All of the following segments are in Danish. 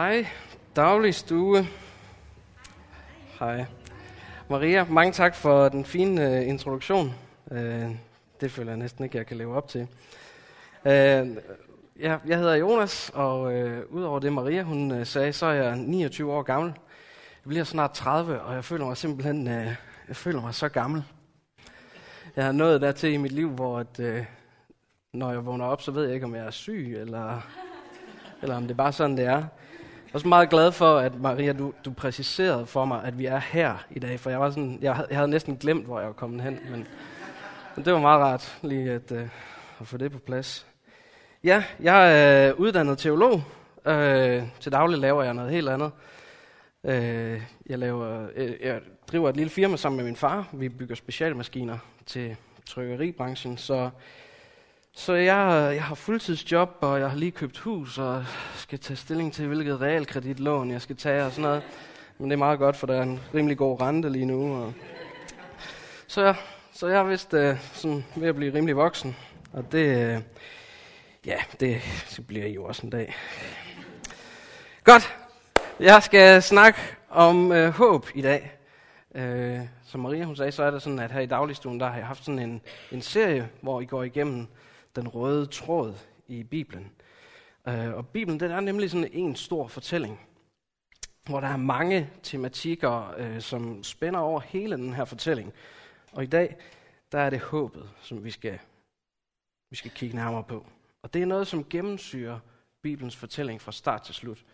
Hej, daglig stue. Hej. Maria, mange tak for den fine uh, introduktion. Uh, det føler jeg næsten ikke, jeg kan leve op til. Øh, uh, ja, jeg hedder Jonas, og uh, udover det Maria hun uh, sagde, så er jeg 29 år gammel. Jeg bliver snart 30, og jeg føler mig simpelthen uh, jeg føler mig så gammel. Jeg har nået dertil i mit liv, hvor at, uh, når jeg vågner op, så ved jeg ikke, om jeg er syg, eller, eller om det er bare sådan, det er. Jeg er også meget glad for, at Maria, du, du præciserede for mig, at vi er her i dag, for jeg, var sådan, jeg, jeg havde næsten glemt, hvor jeg var kommet hen, men, men det var meget rart lige at, øh, at få det på plads. Ja, jeg er øh, uddannet teolog. Øh, til daglig laver jeg noget helt andet. Øh, jeg, laver, øh, jeg driver et lille firma sammen med min far. Vi bygger specialmaskiner til trykkeribranchen, så så jeg, jeg har fuldtidsjob, og jeg har lige købt hus, og skal tage stilling til, hvilket realkreditlån jeg skal tage og sådan noget. Men det er meget godt, for der er en rimelig god rente lige nu. Og så, så jeg er vist uh, sådan ved at blive rimelig voksen, og det, uh, ja, det, det bliver jo også en dag. Godt, jeg skal snakke om uh, håb i dag. Uh, som Maria hun sagde, så er det sådan, at her i dagligstuen, der har jeg haft sådan en, en serie, hvor I går igennem den røde tråd i Bibelen. Øh, og Bibelen den er nemlig sådan en stor fortælling, hvor der er mange tematikker, øh, som spænder over hele den her fortælling. Og i dag, der er det håbet, som vi skal, vi skal kigge nærmere på. Og det er noget, som gennemsyrer Bibelens fortælling fra start til slut.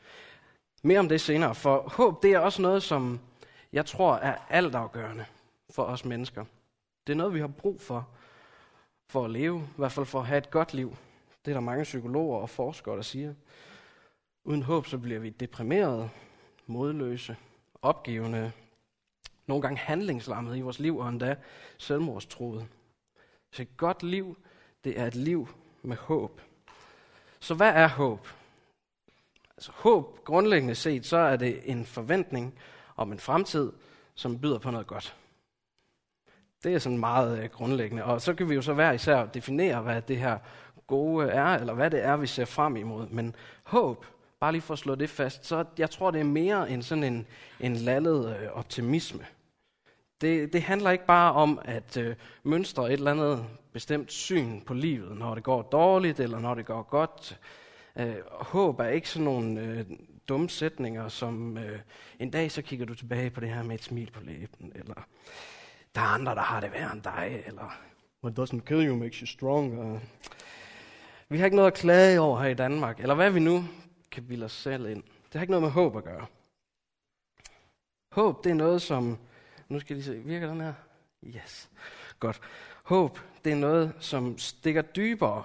Mere om det senere, for håb det er også noget, som jeg tror er altafgørende for os mennesker. Det er noget, vi har brug for for at leve, i hvert fald for at have et godt liv. Det er der mange psykologer og forskere, der siger. Uden håb, så bliver vi deprimerede, modløse, opgivende, nogle gange handlingslammet i vores liv, og endda selvmordstroet. Så et godt liv, det er et liv med håb. Så hvad er håb? Altså håb, grundlæggende set, så er det en forventning om en fremtid, som byder på noget godt. Det er sådan meget øh, grundlæggende. Og så kan vi jo så hver især definere, hvad det her gode er, eller hvad det er, vi ser frem imod. Men håb, bare lige for at slå det fast, så jeg tror, det er mere end sådan en, en lallet øh, optimisme. Det, det handler ikke bare om at øh, mønstre et eller andet bestemt syn på livet, når det går dårligt eller når det går godt. Øh, håb er ikke sådan nogle øh, dumme sætninger, som øh, en dag så kigger du tilbage på det her med et smil på læben, eller der er andre, der har det værre end dig, eller what doesn't kill you makes you stronger. Vi har ikke noget at klage over her i Danmark, eller hvad vi nu kan bilde os selv ind. Det har ikke noget med håb at gøre. Håb, det er noget, som... Nu skal jeg lige se, virker den her? Yes. Godt. Håb, det er noget, som stikker dybere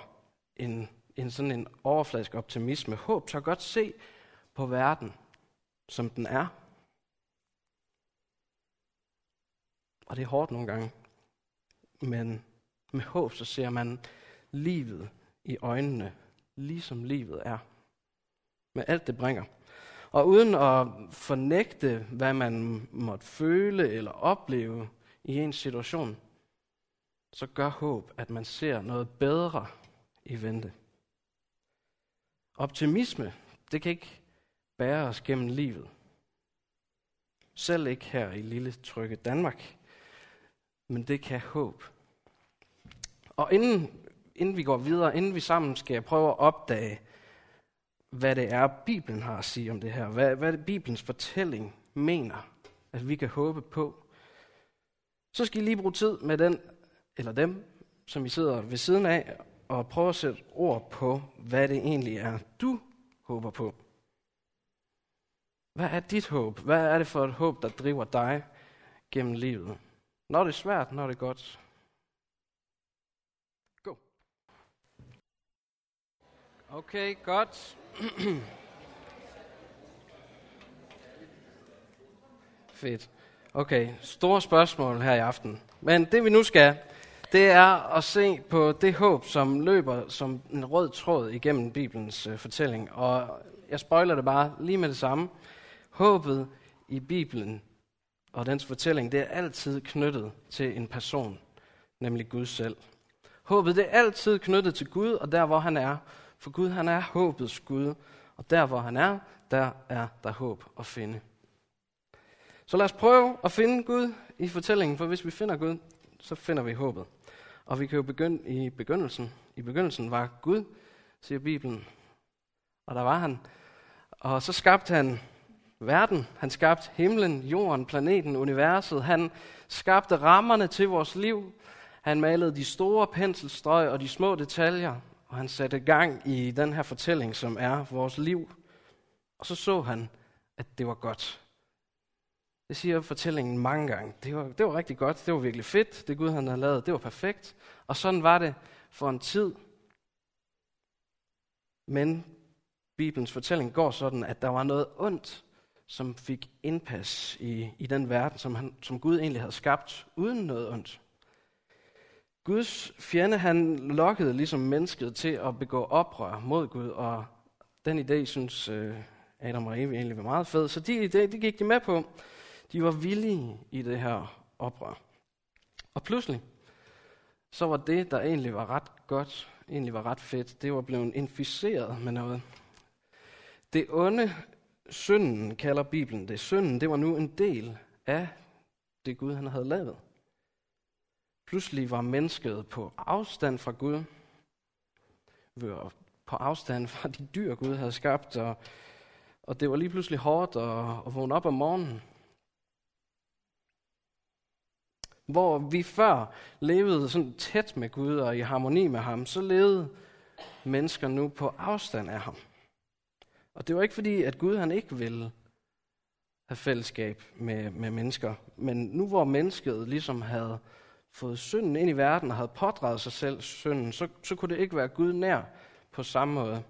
end, end sådan en overfladisk optimisme. Håb tør godt se på verden, som den er, Og det er hårdt nogle gange. Men med håb, så ser man livet i øjnene, ligesom livet er. Med alt det bringer. Og uden at fornægte, hvad man måtte føle eller opleve i en situation, så gør håb, at man ser noget bedre i vente. Optimisme, det kan ikke bære os gennem livet. Selv ikke her i lille trygge Danmark men det kan håb. Og inden, inden vi går videre, inden vi sammen skal prøve at opdage, hvad det er, Bibelen har at sige om det her, hvad, hvad det Bibelens fortælling mener, at vi kan håbe på, så skal I lige bruge tid med den, eller dem, som I sidder ved siden af, og prøve at sætte ord på, hvad det egentlig er, du håber på. Hvad er dit håb? Hvad er det for et håb, der driver dig gennem livet? Når det er svært, når det er godt. Go. Okay, godt. Fedt. Okay, store spørgsmål her i aften. Men det vi nu skal, det er at se på det håb, som løber som en rød tråd igennem Bibelens øh, fortælling. Og jeg spoiler det bare lige med det samme. Håbet i Bibelen og dens fortælling, det er altid knyttet til en person, nemlig Gud selv. Håbet det er altid knyttet til Gud og der, hvor han er. For Gud, han er håbets Gud, Og der, hvor han er, der er der håb at finde. Så lad os prøve at finde Gud i fortællingen, for hvis vi finder Gud, så finder vi håbet. Og vi kan jo begynde i begyndelsen. I begyndelsen var Gud, siger Bibelen. Og der var han. Og så skabte han verden. Han skabte himlen, jorden, planeten, universet. Han skabte rammerne til vores liv. Han malede de store penselstrøg og de små detaljer. Og han satte gang i den her fortælling, som er vores liv. Og så så han, at det var godt. Det siger fortællingen mange gange. Det var, det var rigtig godt. Det var virkelig fedt. Det Gud, han havde lavet, det var perfekt. Og sådan var det for en tid. Men Bibelens fortælling går sådan, at der var noget ondt, som fik indpas i, i den verden, som, han, som Gud egentlig havde skabt, uden noget ondt. Guds fjende, han lokkede ligesom mennesket til at begå oprør mod Gud, og den idé synes øh, Adam og Eve egentlig var meget fed, så de idé, det gik de med på. De var villige i det her oprør. Og pludselig, så var det, der egentlig var ret godt, egentlig var ret fedt, det var blevet inficeret med noget. Det onde, synden kalder Bibelen det. Synden, det var nu en del af det Gud, han havde lavet. Pludselig var mennesket på afstand fra Gud. På afstand fra de dyr, Gud havde skabt, og, og det var lige pludselig hårdt at, at vågne op om morgenen. Hvor vi før levede sådan tæt med Gud og i harmoni med ham, så levede mennesker nu på afstand af ham. Og det var ikke fordi, at Gud han ikke ville have fællesskab med, med mennesker. Men nu hvor mennesket ligesom havde fået synden ind i verden og havde pådraget sig selv synden, så, så kunne det ikke være Gud nær på samme måde.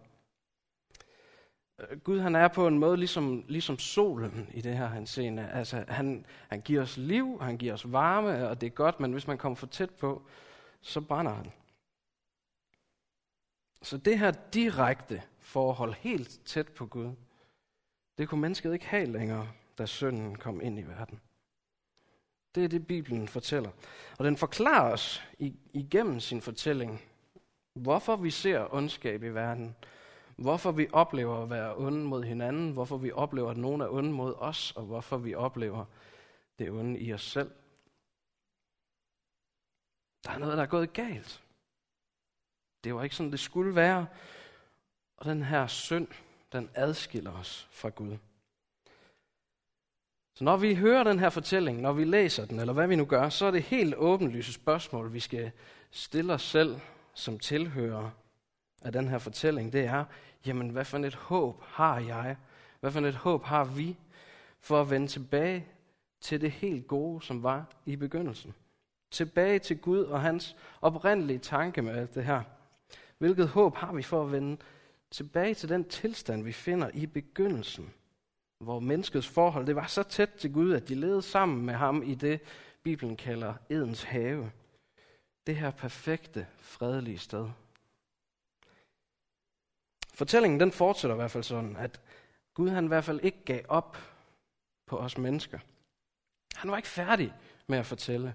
Øh, Gud han er på en måde ligesom, ligesom solen i det her han scene. Altså, han, han giver os liv, han giver os varme, og det er godt, men hvis man kommer for tæt på, så brænder han. Så det her direkte forhold helt tæt på Gud, det kunne mennesket ikke have længere, da synden kom ind i verden. Det er det, Bibelen fortæller. Og den forklarer os igennem sin fortælling, hvorfor vi ser ondskab i verden, hvorfor vi oplever at være onde mod hinanden, hvorfor vi oplever, at nogen er onde mod os, og hvorfor vi oplever det onde i os selv. Der er noget, der er gået galt. Det var ikke sådan, det skulle være. Og den her synd, den adskiller os fra Gud. Så når vi hører den her fortælling, når vi læser den, eller hvad vi nu gør, så er det helt åbenlyse spørgsmål, vi skal stille os selv som tilhører af den her fortælling. Det er, jamen hvad for et håb har jeg? Hvad for et håb har vi for at vende tilbage til det helt gode, som var i begyndelsen? Tilbage til Gud og hans oprindelige tanke med alt det her. Hvilket håb har vi for at vende tilbage til den tilstand, vi finder i begyndelsen, hvor menneskets forhold det var så tæt til Gud, at de levede sammen med ham i det, Bibelen kalder Edens have. Det her perfekte, fredelige sted. Fortællingen den fortsætter i hvert fald sådan, at Gud han i hvert fald ikke gav op på os mennesker. Han var ikke færdig med at fortælle.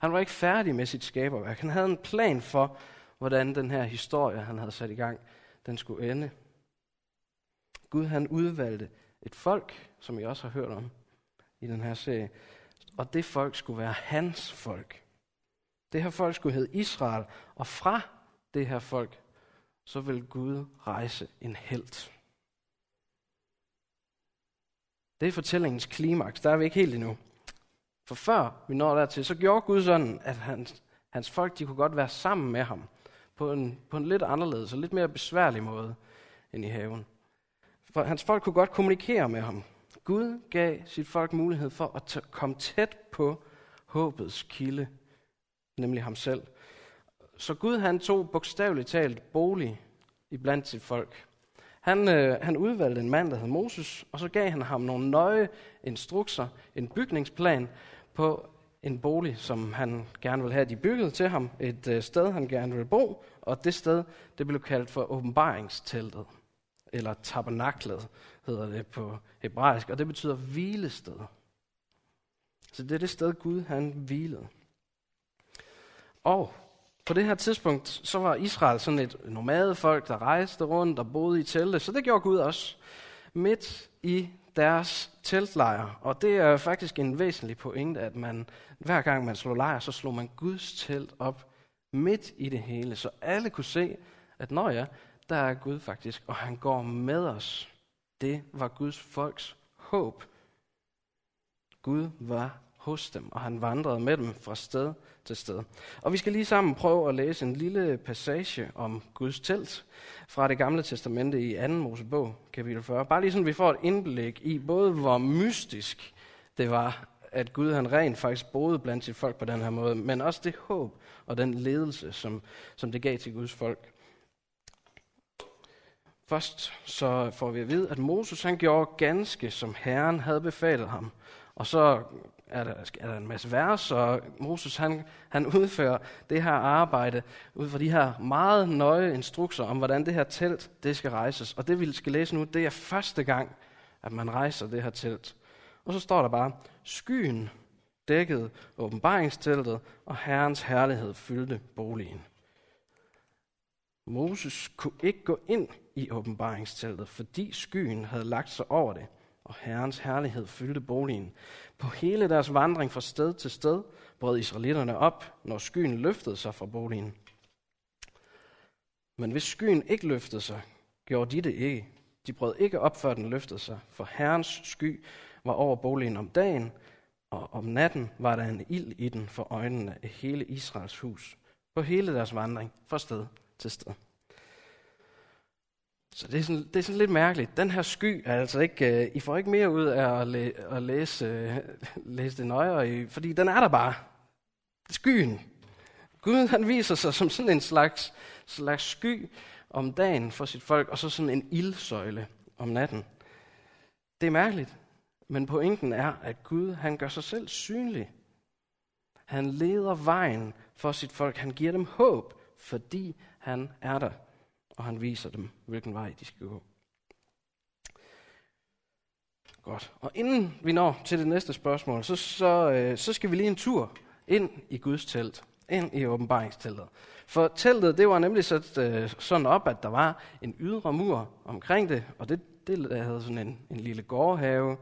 Han var ikke færdig med sit skaberværk. Han havde en plan for, hvordan den her historie, han havde sat i gang, den skulle ende. Gud han udvalgte et folk, som I også har hørt om i den her serie, og det folk skulle være hans folk. Det her folk skulle hedde Israel, og fra det her folk, så vil Gud rejse en held. Det er fortællingens klimaks. Der er vi ikke helt endnu. For før vi når dertil, så gjorde Gud sådan, at hans, hans folk de kunne godt være sammen med ham på en, på en lidt anderledes og lidt mere besværlig måde end i haven. For hans folk kunne godt kommunikere med ham. Gud gav sit folk mulighed for at komme tæt på håbets kilde, nemlig ham selv. Så Gud han tog bogstaveligt talt bolig i blandt sit folk. Han, øh, han udvalgte en mand, der hed Moses, og så gav han ham nogle nøje instrukser, en bygningsplan på en bolig, som han gerne vil have, de bygget til ham, et øh, sted, han gerne vil bo, og det sted, det blev kaldt for åbenbaringsteltet, eller tabernaklet hedder det på hebraisk, og det betyder hvilested. Så det er det sted, Gud han hvilede. Og På det her tidspunkt, så var Israel sådan et nomadefolk, der rejste rundt og boede i telte, så det gjorde Gud også. Midt i deres teltlejr. Og det er faktisk en væsentlig pointe, at man hver gang man slog lejr, så slog man Guds telt op midt i det hele, så alle kunne se, at når ja, der er Gud faktisk, og han går med os. Det var Guds folks håb. Gud var hos dem, og han vandrede med dem fra sted til sted. Og vi skal lige sammen prøve at læse en lille passage om Guds telt fra det gamle testamente i 2. Mosebog, kapitel 40. Bare lige sådan, vi får et indblik i både, hvor mystisk det var, at Gud han rent faktisk boede blandt sit folk på den her måde, men også det håb og den ledelse, som, som det gav til Guds folk. Først så får vi at vide, at Moses han gjorde ganske, som Herren havde befalet ham. Og så er der, er der en masse vers, og Moses han, han udfører det her arbejde ud fra de her meget nøje instrukser om, hvordan det her telt det skal rejses. Og det vi skal læse nu, det er første gang, at man rejser det her telt. Og så står der bare, skyen dækkede åbenbaringsteltet, og Herrens herlighed fyldte boligen. Moses kunne ikke gå ind i åbenbaringsteltet, fordi skyen havde lagt sig over det, og Herrens herlighed fyldte boligen. På hele deres vandring fra sted til sted brød israelitterne op, når skyen løftede sig fra boligen. Men hvis skyen ikke løftede sig, gjorde de det ikke. De brød ikke op, før den løftede sig, for Herrens sky var over boligen om dagen, og om natten var der en ild i den for øjnene af hele Israels hus, på hele deres vandring fra sted til sted. Så det er, sådan, det er sådan lidt mærkeligt. Den her sky er altså ikke, uh, I får ikke mere ud af at, læ, at læse, uh, læse det nøjere, fordi den er der bare. Skyen. Gud han viser sig som sådan en slags, slags sky om dagen for sit folk, og så sådan en ildsøjle om natten. Det er mærkeligt, men pointen er, at Gud han gør sig selv synlig. Han leder vejen for sit folk. Han giver dem håb, fordi han er der og han viser dem, hvilken vej de skal gå. Godt. Og inden vi når til det næste spørgsmål, så, så, øh, så skal vi lige en tur ind i Guds telt, ind i åbenbaringsteltet. For teltet, det var nemlig sat øh, sådan op, at der var en ydre mur omkring det, og det, det havde sådan en, en lille gårdhave,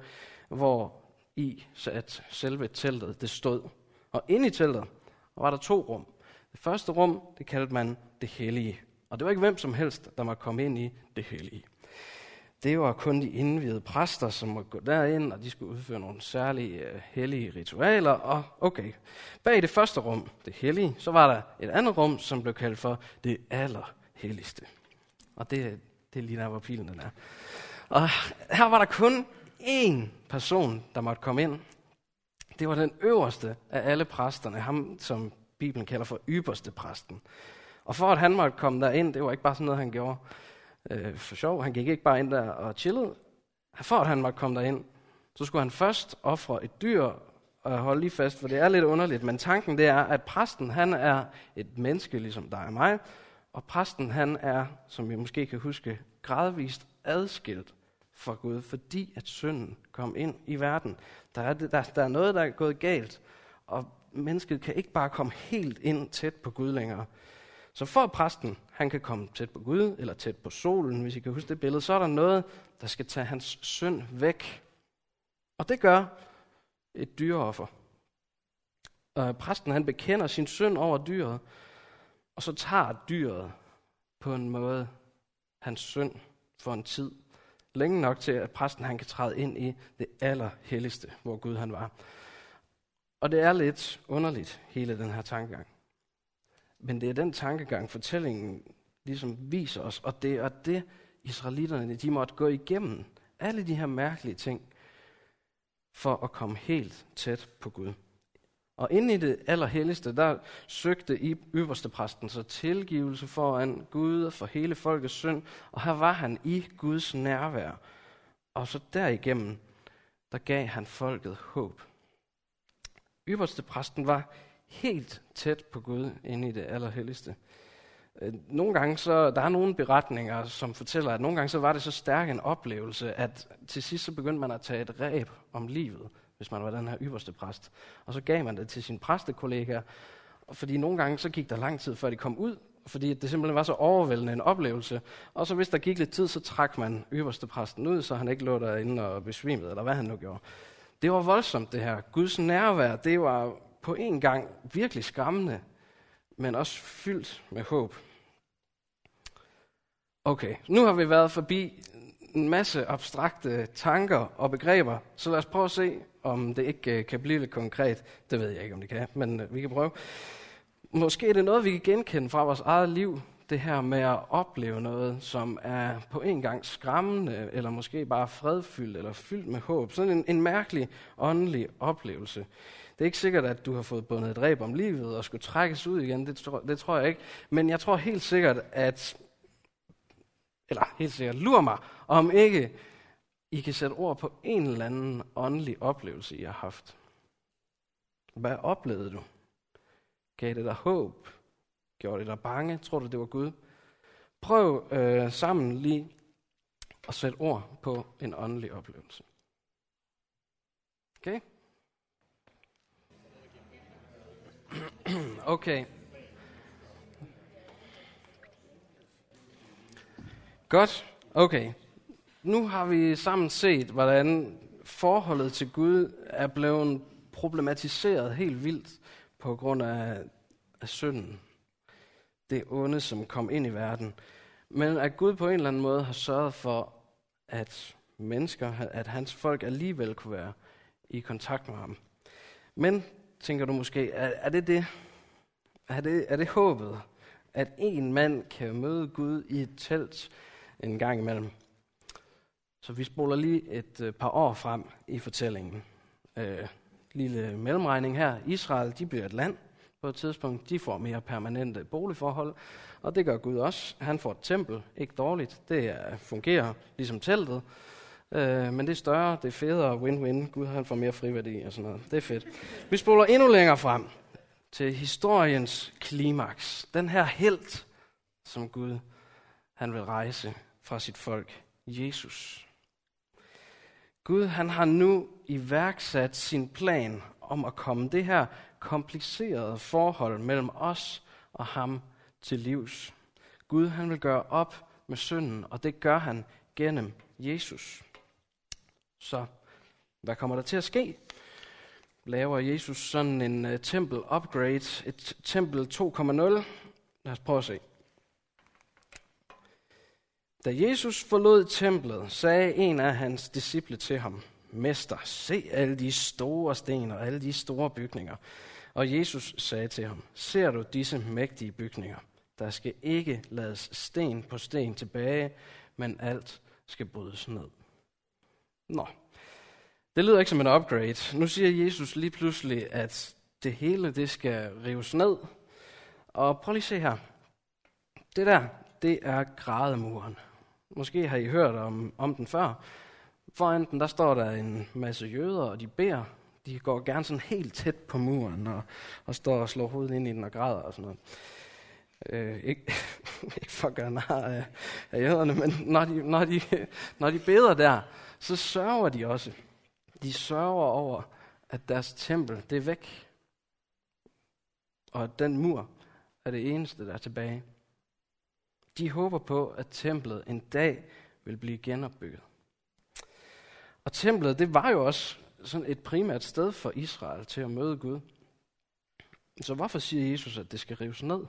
hvor i at selve teltet det stod. Og inde i teltet var der to rum. Det første rum, det kaldte man det hellige og det var ikke hvem som helst, der måtte komme ind i det hellige. Det var kun de indvidede præster, som måtte gå derind, og de skulle udføre nogle særlige uh, hellige ritualer. Og okay, bag det første rum, det hellige, så var der et andet rum, som blev kaldt for det allerhelligste. Og det, det er lige der, hvor pilen den er. Og her var der kun én person, der måtte komme ind. Det var den øverste af alle præsterne, ham som Bibelen kalder for ypperste præsten. Og for at han måtte komme der ind, det var ikke bare sådan noget, han gjorde øh, for sjov. Han gik ikke bare ind der og chillede. For at han måtte komme der ind, så skulle han først ofre et dyr, og holde lige fast, for det er lidt underligt, men tanken det er, at præsten han er et menneske, ligesom dig og mig, og præsten han er, som vi måske kan huske, gradvist adskilt fra Gud, fordi at synden kom ind i verden. Der er, der, der er noget, der er gået galt, og mennesket kan ikke bare komme helt ind tæt på Gud længere. Så for at præsten han kan komme tæt på Gud, eller tæt på solen, hvis I kan huske det billede, så er der noget, der skal tage hans synd væk. Og det gør et dyreoffer. Og præsten han bekender sin synd over dyret, og så tager dyret på en måde hans synd for en tid. Længe nok til, at præsten han kan træde ind i det allerhelligste, hvor Gud han var. Og det er lidt underligt, hele den her tankegang. Men det er den tankegang, fortællingen ligesom viser os, og det er det, israelitterne de måtte gå igennem. Alle de her mærkelige ting, for at komme helt tæt på Gud. Og inde i det allerhelligste, der søgte i øverste præsten så tilgivelse foran Gud for hele folkets synd, og her var han i Guds nærvær. Og så derigennem, der gav han folket håb. Øverste præsten var helt tæt på Gud inde i det allerhelligste. Øh, nogle gange så, der er nogle beretninger, som fortæller, at nogle gange så var det så stærk en oplevelse, at til sidst så begyndte man at tage et ræb om livet, hvis man var den her ypperste præst. Og så gav man det til sin præstekollega, fordi nogle gange så gik der lang tid, før de kom ud, fordi det simpelthen var så overvældende en oplevelse. Og så hvis der gik lidt tid, så trak man ypperste præsten ud, så han ikke lå derinde og besvimede, eller hvad han nu gjorde. Det var voldsomt det her. Guds nærvær, det var på en gang virkelig skræmmende, men også fyldt med håb. Okay, nu har vi været forbi en masse abstrakte tanker og begreber, så lad os prøve at se, om det ikke øh, kan blive lidt konkret. Det ved jeg ikke, om det kan, men øh, vi kan prøve. Måske er det noget, vi kan genkende fra vores eget liv, det her med at opleve noget, som er på en gang skræmmende, eller måske bare fredfyldt, eller fyldt med håb. Sådan en, en mærkelig åndelig oplevelse. Det er ikke sikkert, at du har fået bundet et ræb om livet og skulle trækkes ud igen. Det tror, det tror jeg ikke. Men jeg tror helt sikkert, at eller helt sikkert, lur mig, om ikke I kan sætte ord på en eller anden åndelig oplevelse, I har haft. Hvad oplevede du? Gav det dig håb? Gjorde det dig bange? Tror du, det var Gud? Prøv øh, sammen lige at sætte ord på en åndelig oplevelse. Okay? Okay. Godt. Okay. Nu har vi sammen set, hvordan forholdet til Gud er blevet problematiseret helt vildt på grund af, af synden. Det onde, som kom ind i verden. Men at Gud på en eller anden måde har sørget for, at mennesker, at hans folk alligevel kunne være i kontakt med ham. Men, tænker du måske, er, er det det? Er det, er det håbet? At en mand kan møde Gud i et telt en gang imellem. Så vi spoler lige et øh, par år frem i fortællingen. Øh, lille mellemregning her. Israel, de bliver et land på et tidspunkt. De får mere permanente boligforhold, og det gør Gud også. Han får et tempel, ikke dårligt. Det fungerer ligesom teltet. Øh, men det er større, det er federe, win-win. Gud han får mere friværdi og sådan noget. Det er fedt. Vi spoler endnu længere frem til historiens klimaks. Den her held, som Gud han vil rejse fra sit folk, Jesus. Gud han har nu iværksat sin plan om at komme det her komplicerede forhold mellem os og ham til livs. Gud han vil gøre op med synden, og det gør han gennem Jesus. Så hvad kommer der til at ske? Laver Jesus sådan en uh, tempel upgrade, et tempel 2.0? Lad os prøve at se. Da Jesus forlod templet, sagde en af hans disciple til ham, Mester, se alle de store sten og alle de store bygninger. Og Jesus sagde til ham, ser du disse mægtige bygninger? Der skal ikke lades sten på sten tilbage, men alt skal brydes ned. Nå, det lyder ikke som en upgrade. Nu siger Jesus lige pludselig, at det hele det skal rives ned. Og prøv lige at se her. Det der, det er grædemuren. Måske har I hørt om, om den før. Foran den, der står der en masse jøder, og de beder. De går gerne sådan helt tæt på muren, og, og står og slår hovedet ind i den og græder og sådan noget. Øh, ikke, ikke for at gøre nar af, af jøderne, men når de, når, de, når de beder der, så sørger de også. De sørger over, at deres tempel, det er væk. Og at den mur er det eneste, der er tilbage. De håber på, at templet en dag vil blive genopbygget. Og templet, det var jo også sådan et primært sted for Israel til at møde Gud. Så hvorfor siger Jesus, at det skal rives ned?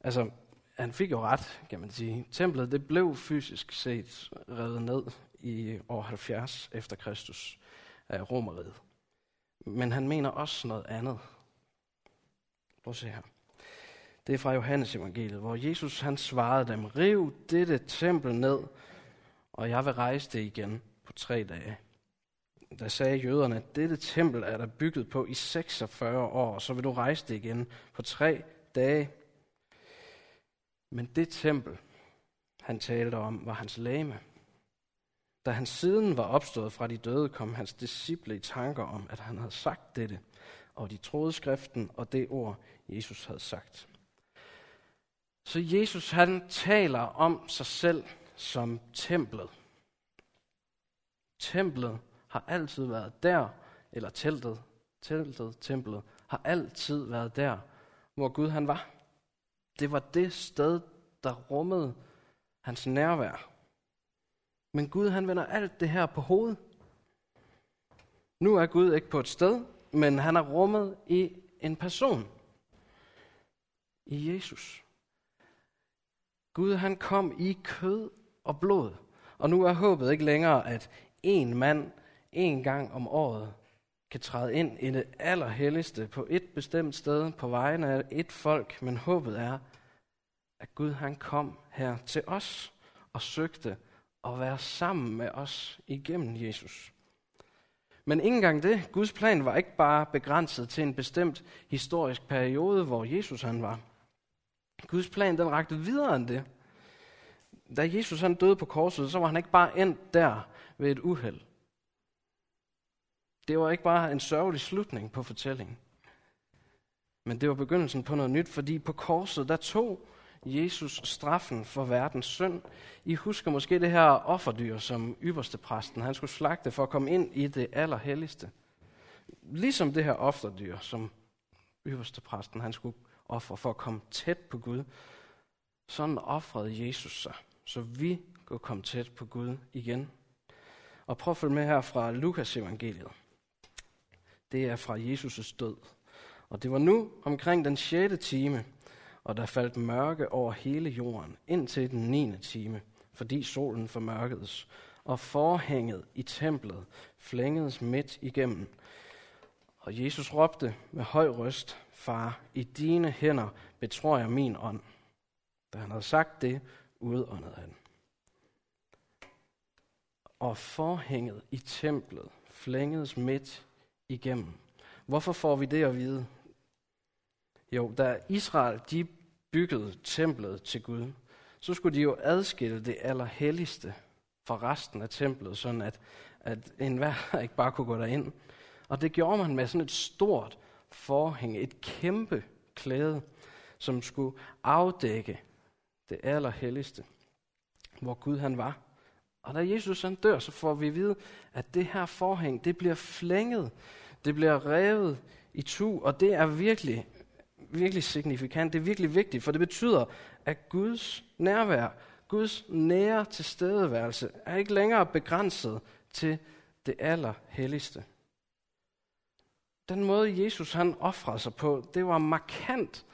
Altså, han fik jo ret, kan man sige. Templet, det blev fysisk set revet ned i år 70 efter Kristus af Romeriet. Men han mener også noget andet. Prøv at se her. Det er fra Johannes evangeliet, hvor Jesus han svarede dem, riv dette tempel ned, og jeg vil rejse det igen på tre dage. Der sagde jøderne, at dette tempel er der bygget på i 46 år, så vil du rejse det igen på tre dage. Men det tempel, han talte om, var hans lame. Da han siden var opstået fra de døde, kom hans disciple i tanker om, at han havde sagt dette, og de troede skriften og det ord, Jesus havde sagt. Så Jesus han taler om sig selv som templet. Templet har altid været der, eller teltet, teltet, templet har altid været der, hvor Gud han var. Det var det sted, der rummede hans nærvær. Men Gud han vender alt det her på hovedet. Nu er Gud ikke på et sted, men han er rummet i en person. I Jesus. Gud han kom i kød og blod. Og nu er håbet ikke længere, at en mand en gang om året kan træde ind i det allerhelligste på et bestemt sted på vejen af et folk, men håbet er, at Gud han kom her til os og søgte at være sammen med os igennem Jesus. Men ikke engang det. Guds plan var ikke bare begrænset til en bestemt historisk periode, hvor Jesus han var. Guds plan den rakte videre end det. Da Jesus han døde på korset, så var han ikke bare endt der ved et uheld. Det var ikke bare en sørgelig slutning på fortællingen. Men det var begyndelsen på noget nyt, fordi på korset, der tog Jesus straffen for verdens synd. I husker måske det her offerdyr, som ypperste præsten han skulle slagte for at komme ind i det allerhelligste. Ligesom det her offerdyr, som ypperste præsten han skulle ofre for at komme tæt på Gud. Sådan offrede Jesus sig, så vi kunne komme tæt på Gud igen. Og prøv at følge med her fra Lukas evangeliet. Det er fra Jesus' død. Og det var nu omkring den 6. time, og der faldt mørke over hele jorden indtil den 9. time, fordi solen formørkedes, og forhænget i templet flængedes midt igennem. Og Jesus råbte med høj røst, Far, i dine hænder betror jeg min ånd. Da han havde sagt det, udåndede han. Og forhænget i templet flængedes midt igennem. Hvorfor får vi det at vide? Jo, da Israel de byggede templet til Gud, så skulle de jo adskille det allerhelligste fra resten af templet, sådan at, at enhver ikke bare kunne gå derind. Og det gjorde man med sådan et stort forhæng, et kæmpe klæde, som skulle afdække det allerhelligste, hvor Gud han var. Og da Jesus han dør, så får vi at vide, at det her forhæng, det bliver flænget, det bliver revet i tu, og det er virkelig virkelig signifikant. Det er virkelig vigtigt, for det betyder, at Guds nærvær, Guds nære tilstedeværelse, er ikke længere begrænset til det allerhelligste. Den måde, Jesus han offrede sig på, det var markant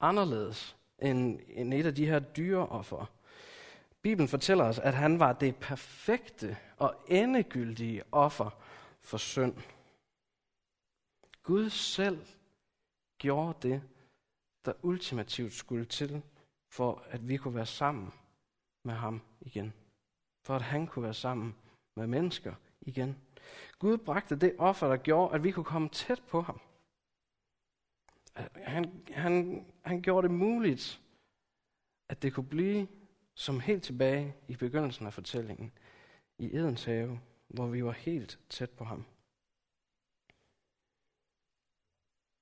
anderledes end, end et af de her dyreoffer. Bibelen fortæller os, at han var det perfekte og endegyldige offer for synd. Gud selv gjorde det, der ultimativt skulle til, for at vi kunne være sammen med ham igen. For at han kunne være sammen med mennesker igen. Gud bragte det offer, der gjorde, at vi kunne komme tæt på ham. Han, han, han gjorde det muligt, at det kunne blive som helt tilbage i begyndelsen af fortællingen, i Edens have, hvor vi var helt tæt på ham.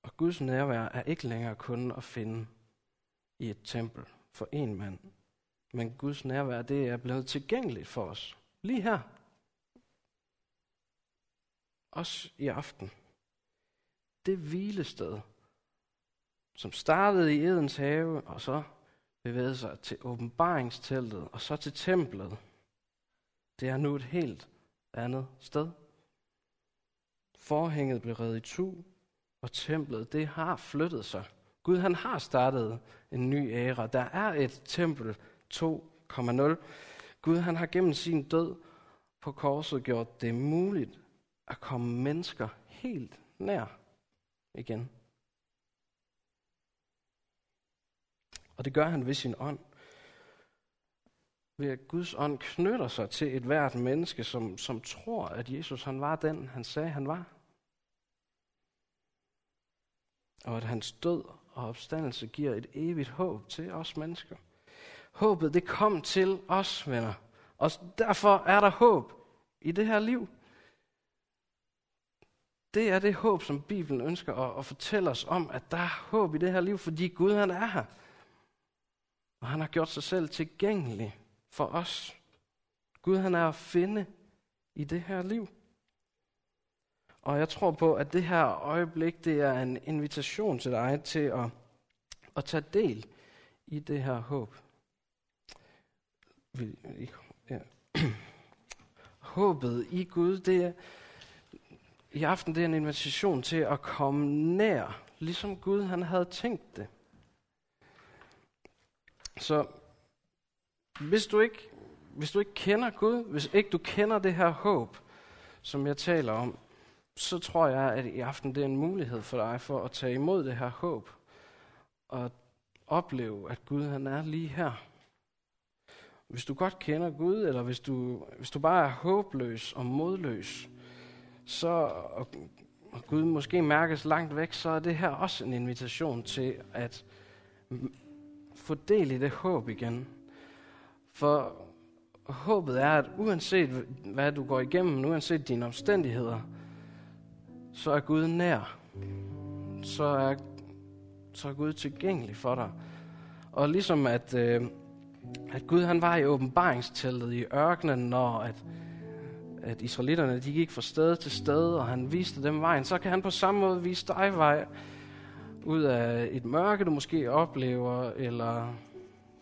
Og Guds nærvær er ikke længere kun at finde i et tempel for en mand. Men Guds nærvær, det er blevet tilgængeligt for os. Lige her. Også i aften. Det hvilested, som startede i Edens have, og så bevægede sig til åbenbaringsteltet, og så til templet, det er nu et helt andet sted. Forhænget blev reddet i tu, og templet, det har flyttet sig. Gud han har startet en ny æra. Der er et tempel 2,0. Gud han har gennem sin død på korset gjort det muligt at komme mennesker helt nær igen. Og det gør han ved sin ånd. Ved at Guds ånd knytter sig til et hvert menneske, som, som tror, at Jesus han var den, han sagde, han var og at hans død og opstandelse giver et evigt håb til os mennesker. Håbet, det kom til os, venner. Og derfor er der håb i det her liv. Det er det håb, som Bibelen ønsker at, at fortælle os om, at der er håb i det her liv, fordi Gud han er her. Og han har gjort sig selv tilgængelig for os. Gud han er at finde i det her liv. Og jeg tror på, at det her øjeblik, det er en invitation til dig til at, at tage del i det her håb. Ja. Håbet i Gud, det er, i aften det er en invitation til at komme nær, ligesom Gud han havde tænkt det. Så hvis du ikke, hvis du ikke kender Gud, hvis ikke du kender det her håb, som jeg taler om, så tror jeg, at i aften det er en mulighed for dig for at tage imod det her håb og opleve, at Gud han er lige her. Hvis du godt kender Gud, eller hvis du, hvis du bare er håbløs og modløs, så, og, og Gud måske mærkes langt væk, så er det her også en invitation til at få del i det håb igen. For håbet er, at uanset hvad du går igennem, uanset dine omstændigheder, så er Gud nær. Så er, så er Gud tilgængelig for dig. Og ligesom at, øh, at Gud han var i åbenbaringsteltet i ørkenen, når at, at israelitterne de gik fra sted til sted, og han viste dem vejen, så kan han på samme måde vise dig vej ud af et mørke, du måske oplever, eller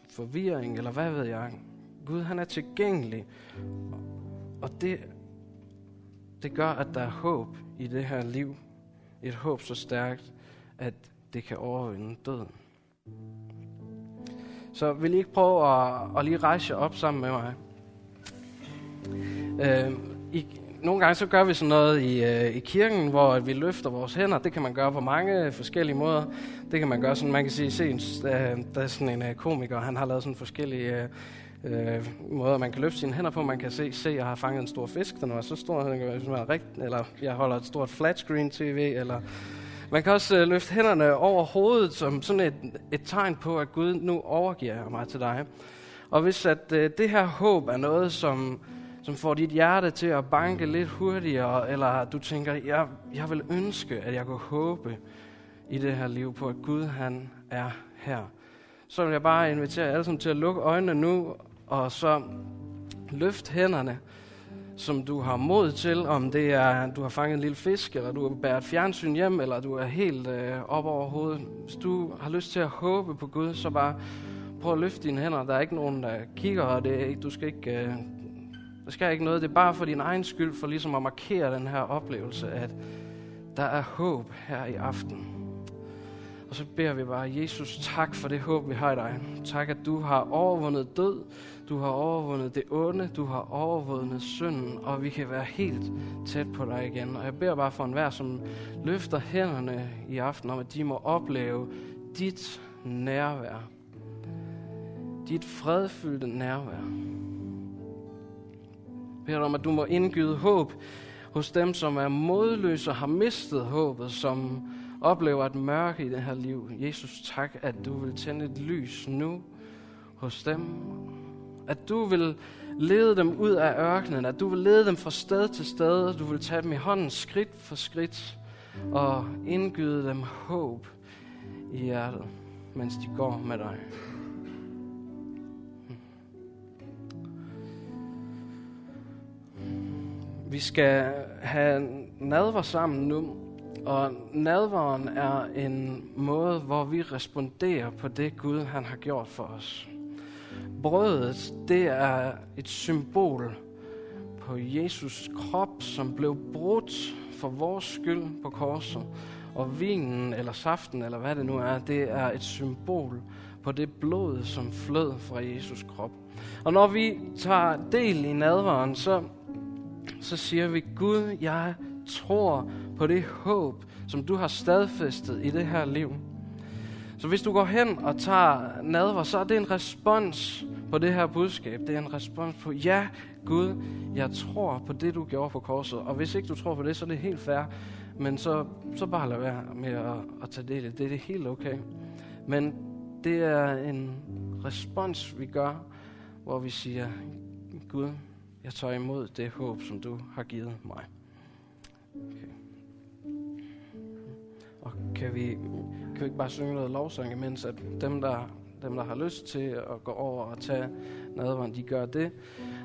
forvirring, eller hvad ved jeg. Gud han er tilgængelig, og det, det gør, at der er håb i det her liv. Et håb så stærkt, at det kan overvinde døden. Så vil I ikke prøve at, at lige rejse jer op sammen med mig? Øh, i, nogle gange så gør vi sådan noget i, øh, i kirken, hvor vi løfter vores hænder. Det kan man gøre på mange forskellige måder. Det kan man gøre sådan, man kan sige, se, øh, der er sådan en øh, komiker, han har lavet sådan forskellige øh, øh, måder, man kan løfte sine hænder på. Man kan se, se, jeg har fanget en stor fisk, den var så stor, den kan være rigt, eller jeg holder et stort flat screen tv, eller man kan også øh, løfte hænderne over hovedet som sådan et, et tegn på, at Gud nu overgiver mig til dig. Og hvis at øh, det her håb er noget, som, som får dit hjerte til at banke lidt hurtigere, eller du tænker, jeg, jeg vil ønske, at jeg kunne håbe i det her liv på, at Gud han er her, så vil jeg bare invitere alle sammen til at lukke øjnene nu, og så løft hænderne, som du har mod til, om det er, du har fanget en lille fisk, eller du har bæret fjernsyn hjem, eller du er helt øh, op over hovedet. Hvis du har lyst til at håbe på Gud, så bare prøv at løfte dine hænder. Der er ikke nogen, der kigger, og det er ikke, du skal ikke, øh, der sker ikke noget. Det er bare for din egen skyld, for ligesom at markere den her oplevelse, at der er håb her i aften. Og så beder vi bare, Jesus, tak for det håb, vi har i dig. Tak, at du har overvundet død, du har overvundet det onde, du har overvundet synden, og vi kan være helt tæt på dig igen. Og jeg beder bare for enhver, som løfter hænderne i aften, om at de må opleve dit nærvær. Dit fredfyldte nærvær. Jeg beder om, at du må indgyde håb hos dem, som er modløse og har mistet håbet, som oplever et mørke i det her liv. Jesus, tak, at du vil tænde et lys nu hos dem. At du vil lede dem ud af ørkenen, at du vil lede dem fra sted til sted, du vil tage dem i hånden skridt for skridt og indgyde dem håb i hjertet, mens de går med dig. Vi skal have nadver sammen nu, og nadveren er en måde, hvor vi responderer på det Gud, han har gjort for os. Brødet, det er et symbol på Jesus krop, som blev brudt for vores skyld på korset. Og vinen eller saften, eller hvad det nu er, det er et symbol på det blod, som flød fra Jesus krop. Og når vi tager del i nadveren, så, så siger vi, Gud, jeg tror på det håb, som du har stadfæstet i det her liv. Så hvis du går hen og tager nadver, så er det en respons på det her budskab. Det er en respons på, ja Gud, jeg tror på det, du gjorde på korset. Og hvis ikke du tror på det, så er det helt fair. Men så, så bare lad være med at, at tage del i det. Det er helt okay. Men det er en respons, vi gør, hvor vi siger, Gud, jeg tager imod det håb, som du har givet mig. Okay. Og kan vi, kan vi ikke bare synge noget lovsang, imens at dem, der, dem, der har lyst til at gå over og tage nadveren, de gør det.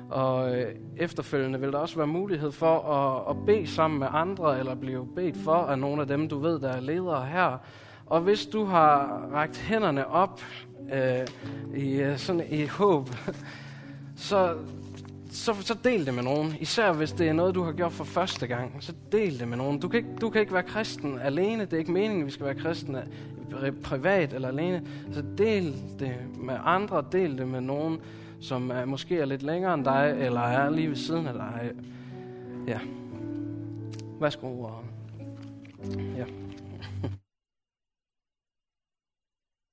Og øh, efterfølgende vil der også være mulighed for at, at bede sammen med andre, eller blive bedt for af nogle af dem, du ved, der er ledere her. Og hvis du har rækket hænderne op øh, i, øh, sådan, i håb, så, så, så del det med nogen. Især hvis det er noget, du har gjort for første gang, så del det med nogen. Du kan ikke, du kan ikke være kristen alene. Det er ikke meningen, at vi skal være kristne privat eller alene. Så del det med andre. Del det med nogen, som er måske er lidt længere end dig, eller er lige ved siden af dig. Ja. Værsgo. Ja.